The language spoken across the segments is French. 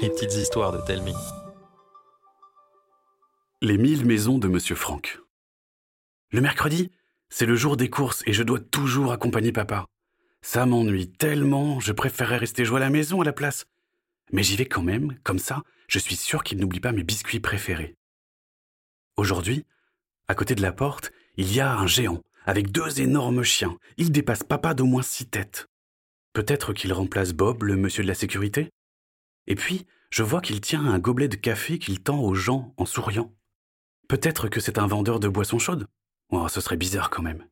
Les petites histoires de Telmi. Les mille maisons de Monsieur Franck. Le mercredi, c'est le jour des courses et je dois toujours accompagner papa. Ça m'ennuie tellement, je préférerais rester jouer à la maison à la place. Mais j'y vais quand même, comme ça, je suis sûr qu'il n'oublie pas mes biscuits préférés. Aujourd'hui, à côté de la porte, il y a un géant, avec deux énormes chiens. Il dépasse papa d'au moins six têtes. Peut-être qu'il remplace Bob, le monsieur de la sécurité? Et puis, je vois qu'il tient un gobelet de café qu'il tend aux gens en souriant. Peut-être que c'est un vendeur de boissons chaudes? Oh, ce serait bizarre quand même.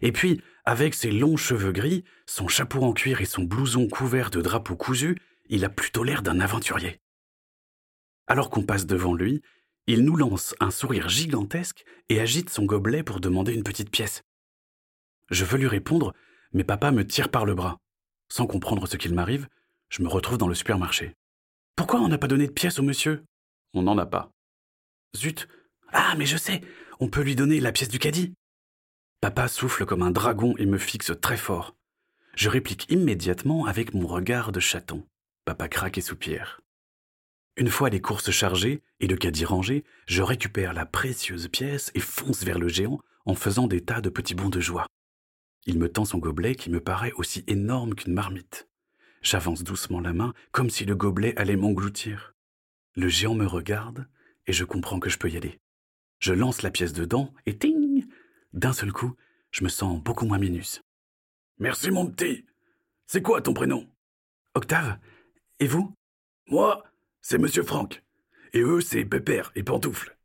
Et puis, avec ses longs cheveux gris, son chapeau en cuir et son blouson couvert de drapeaux cousus, il a plutôt l'air d'un aventurier. Alors qu'on passe devant lui, il nous lance un sourire gigantesque et agite son gobelet pour demander une petite pièce. Je veux lui répondre, mais papa me tire par le bras. Sans comprendre ce qu'il m'arrive, je me retrouve dans le supermarché. Pourquoi on n'a pas donné de pièce au monsieur? On n'en a pas. Zut Ah, mais je sais On peut lui donner la pièce du caddie Papa souffle comme un dragon et me fixe très fort. Je réplique immédiatement avec mon regard de chaton. Papa craque et soupire. Une fois les courses chargées et le caddie rangé, je récupère la précieuse pièce et fonce vers le géant en faisant des tas de petits bonds de joie. Il me tend son gobelet qui me paraît aussi énorme qu'une marmite. J'avance doucement la main, comme si le gobelet allait m'engloutir. Le géant me regarde, et je comprends que je peux y aller. Je lance la pièce dedans, et ting D'un seul coup, je me sens beaucoup moins minus. Merci mon petit. C'est quoi ton prénom? Octave? Et vous? Moi, c'est Monsieur Franck. Et eux, c'est Pépère et Pantoufle.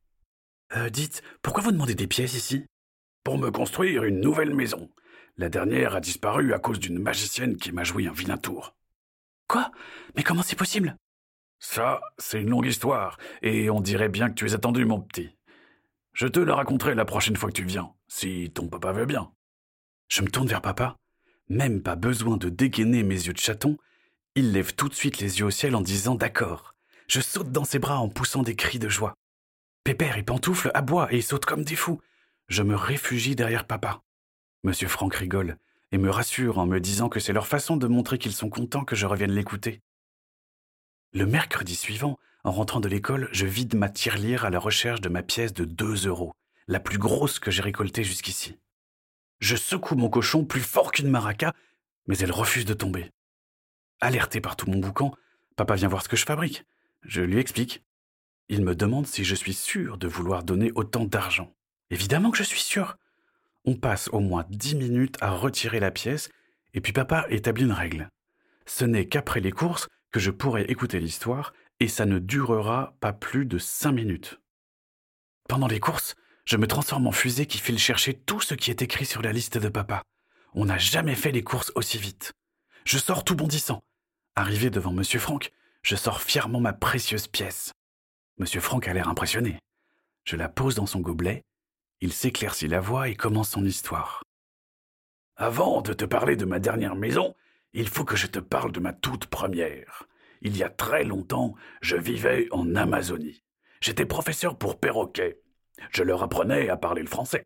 Euh, dites, pourquoi vous demandez des pièces ici? Pour me construire une nouvelle maison. La dernière a disparu à cause d'une magicienne qui m'a joué un vilain tour. Quoi? Mais comment c'est possible? Ça, c'est une longue histoire, et on dirait bien que tu es attendu, mon petit. Je te la raconterai la prochaine fois que tu viens, si ton papa veut bien. Je me tourne vers papa. Même pas besoin de dégainer mes yeux de chaton. Il lève tout de suite les yeux au ciel en disant d'accord. Je saute dans ses bras en poussant des cris de joie. Pépère et Pantoufle aboient et sautent comme des fous. Je me réfugie derrière papa. Monsieur Franck rigole et me rassure en me disant que c'est leur façon de montrer qu'ils sont contents que je revienne l'écouter. Le mercredi suivant, en rentrant de l'école, je vide ma tirelire à la recherche de ma pièce de deux euros, la plus grosse que j'ai récoltée jusqu'ici. Je secoue mon cochon plus fort qu'une maraca, mais elle refuse de tomber. Alerté par tout mon boucan, papa vient voir ce que je fabrique. Je lui explique. Il me demande si je suis sûr de vouloir donner autant d'argent. Évidemment que je suis sûr. On passe au moins dix minutes à retirer la pièce, et puis papa établit une règle. Ce n'est qu'après les courses que je pourrai écouter l'histoire, et ça ne durera pas plus de cinq minutes. Pendant les courses, je me transforme en fusée qui file chercher tout ce qui est écrit sur la liste de papa. On n'a jamais fait les courses aussi vite. Je sors tout bondissant. Arrivé devant Monsieur Franck, je sors fièrement ma précieuse pièce. Monsieur Franck a l'air impressionné. Je la pose dans son gobelet il s'éclaircit la voix et commence son histoire. Avant de te parler de ma dernière maison, il faut que je te parle de ma toute première. Il y a très longtemps, je vivais en Amazonie. J'étais professeur pour perroquets. Je leur apprenais à parler le français.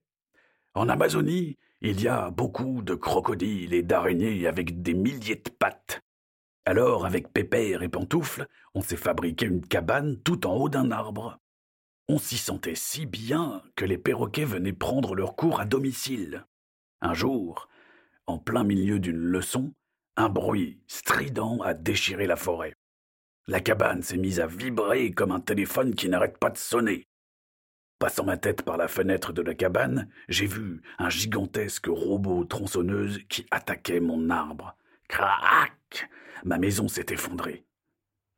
En Amazonie, il y a beaucoup de crocodiles et d'araignées avec des milliers de pattes. Alors, avec Pépère et Pantoufle, on s'est fabriqué une cabane tout en haut d'un arbre. On s'y sentait si bien que les perroquets venaient prendre leur cours à domicile. Un jour, en plein milieu d'une leçon, un bruit strident a déchiré la forêt. La cabane s'est mise à vibrer comme un téléphone qui n'arrête pas de sonner. Passant ma tête par la fenêtre de la cabane, j'ai vu un gigantesque robot tronçonneuse qui attaquait mon arbre. Crac Ma maison s'est effondrée.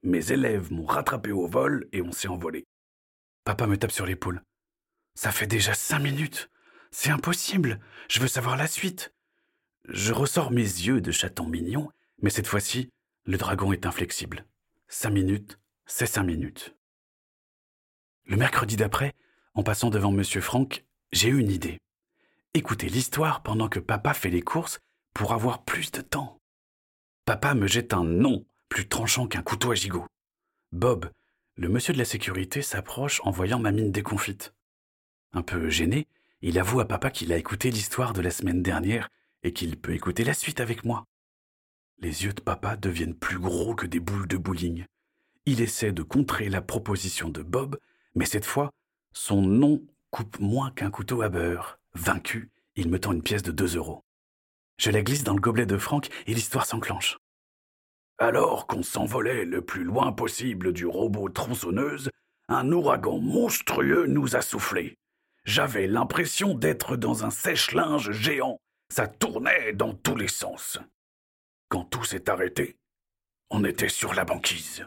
Mes élèves m'ont rattrapé au vol et on s'est envolé. Papa me tape sur l'épaule. Ça fait déjà cinq minutes. C'est impossible. Je veux savoir la suite. Je ressors mes yeux de chaton mignon, mais cette fois-ci, le dragon est inflexible. Cinq minutes, c'est cinq minutes. Le mercredi d'après, en passant devant Monsieur Franck, j'ai eu une idée. Écoutez l'histoire pendant que papa fait les courses pour avoir plus de temps. Papa me jette un nom plus tranchant qu'un couteau à gigot. Bob, le monsieur de la sécurité s'approche en voyant ma mine déconfite. Un peu gêné, il avoue à papa qu'il a écouté l'histoire de la semaine dernière et qu'il peut écouter la suite avec moi. Les yeux de papa deviennent plus gros que des boules de bowling. Il essaie de contrer la proposition de Bob, mais cette fois, son nom coupe moins qu'un couteau à beurre. Vaincu, il me tend une pièce de deux euros. Je la glisse dans le gobelet de Franck et l'histoire s'enclenche. Alors qu'on s'envolait le plus loin possible du robot tronçonneuse, un ouragan monstrueux nous a soufflé. J'avais l'impression d'être dans un sèche-linge géant. Ça tournait dans tous les sens. Quand tout s'est arrêté, on était sur la banquise.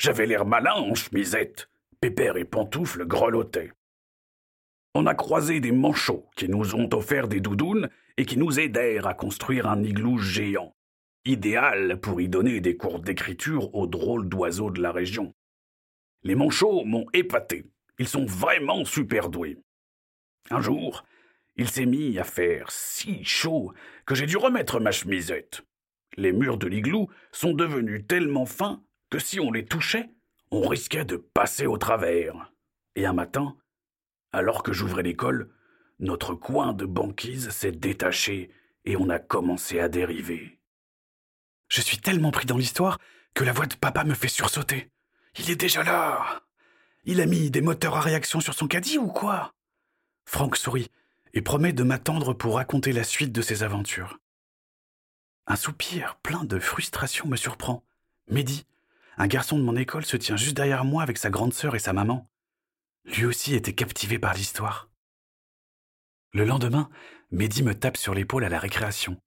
J'avais l'air malin en chemisette. Pépère et Pantoufle grelottaient. On a croisé des manchots qui nous ont offert des doudounes et qui nous aidèrent à construire un igloo géant, idéal pour y donner des cours d'écriture aux drôles d'oiseaux de la région. Les manchots m'ont épaté. Ils sont vraiment super doués. Un jour, il s'est mis à faire si chaud que j'ai dû remettre ma chemisette. Les murs de l'igloo sont devenus tellement fins que si on les touchait, on risquait de passer au travers. Et un matin, alors que j'ouvrais l'école, notre coin de banquise s'est détaché et on a commencé à dériver. Je suis tellement pris dans l'histoire que la voix de papa me fait sursauter. Il est déjà là. Il a mis des moteurs à réaction sur son caddie ou quoi? Franck sourit et promet de m'attendre pour raconter la suite de ses aventures. Un soupir plein de frustration me surprend. Mehdi, un garçon de mon école, se tient juste derrière moi avec sa grande sœur et sa maman. Lui aussi était captivé par l'histoire. Le lendemain, Mehdi me tape sur l'épaule à la récréation.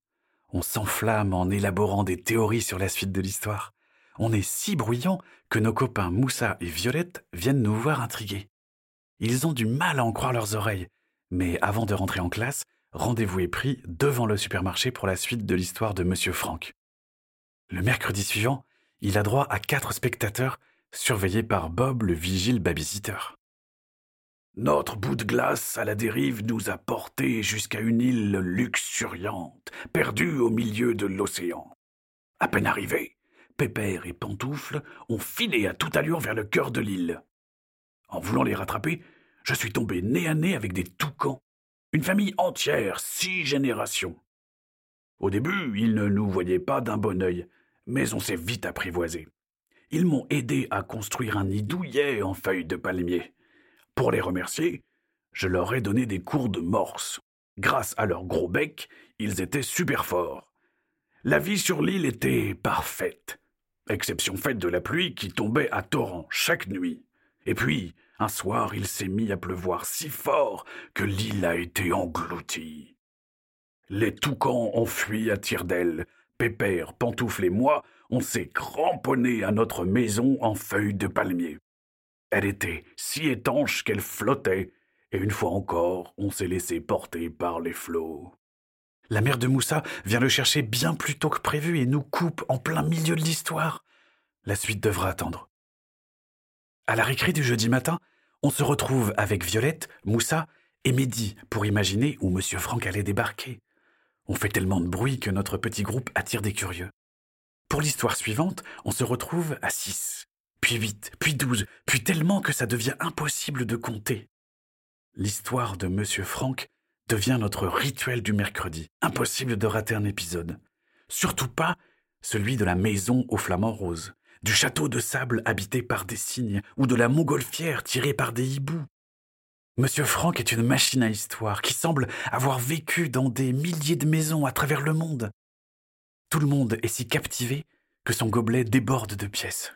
On s'enflamme en élaborant des théories sur la suite de l'histoire. On est si bruyant que nos copains Moussa et Violette viennent nous voir intrigués. Ils ont du mal à en croire leurs oreilles, mais avant de rentrer en classe, rendez-vous est pris devant le supermarché pour la suite de l'histoire de Monsieur Franck. Le mercredi suivant, il a droit à quatre spectateurs, surveillés par Bob le vigile babysitter. Notre bout de glace à la dérive nous a portés jusqu'à une île luxuriante, perdue au milieu de l'océan. À peine arrivés, Pépère et Pantoufle ont filé à toute allure vers le cœur de l'île. En voulant les rattraper, je suis tombé nez à nez avec des toucans. Une famille entière, six générations. Au début, ils ne nous voyaient pas d'un bon œil, mais on s'est vite apprivoisé. Ils m'ont aidé à construire un nid douillet en feuilles de palmier. Pour les remercier, je leur ai donné des cours de morse. Grâce à leur gros bec, ils étaient super forts. La vie sur l'île était parfaite, exception faite de la pluie qui tombait à torrent chaque nuit. Et puis, un soir, il s'est mis à pleuvoir si fort que l'île a été engloutie. Les toucans ont fui à tire d'aile. Pépère, Pantoufle et moi, on s'est cramponnés à notre maison en feuilles de palmier. Elle était si étanche qu'elle flottait, et une fois encore, on s'est laissé porter par les flots. La mère de Moussa vient le chercher bien plus tôt que prévu et nous coupe en plein milieu de l'histoire. La suite devra attendre. À la récré du jeudi matin, on se retrouve avec Violette, Moussa et Mehdi pour imaginer où M. Franck allait débarquer. On fait tellement de bruit que notre petit groupe attire des curieux. Pour l'histoire suivante, on se retrouve à six, puis huit, puis douze, puis tellement que ça devient impossible de compter. L'histoire de M. Franck devient notre rituel du mercredi. Impossible de rater un épisode. Surtout pas celui de la maison aux flamants roses du château de sable habité par des cygnes ou de la montgolfière tirée par des hiboux. Monsieur Franck est une machine à histoire qui semble avoir vécu dans des milliers de maisons à travers le monde. Tout le monde est si captivé que son gobelet déborde de pièces.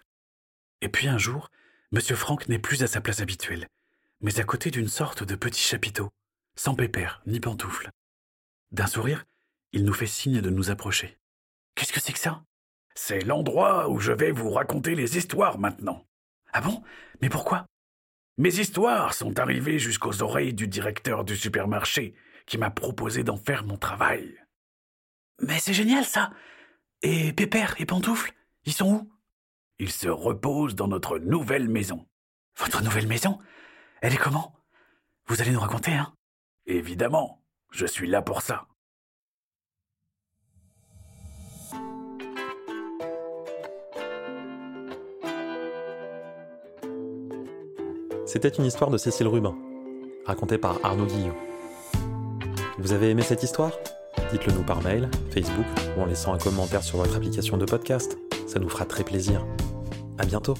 Et puis un jour, Monsieur Franck n'est plus à sa place habituelle, mais à côté d'une sorte de petit chapiteau, sans pépère ni pantoufle. D'un sourire, il nous fait signe de nous approcher. Qu'est-ce que c'est que ça? C'est l'endroit où je vais vous raconter les histoires maintenant. Ah bon? Mais pourquoi? Mes histoires sont arrivées jusqu'aux oreilles du directeur du supermarché, qui m'a proposé d'en faire mon travail. Mais c'est génial ça Et Pépère et Pantoufle, ils sont où? Ils se reposent dans notre nouvelle maison. Votre nouvelle maison? Elle est comment? Vous allez nous raconter, hein? Évidemment, je suis là pour ça. C'était une histoire de Cécile Rubin, racontée par Arnaud Guillot. Vous avez aimé cette histoire? Dites-le nous par mail, Facebook ou en laissant un commentaire sur votre application de podcast. Ça nous fera très plaisir. À bientôt!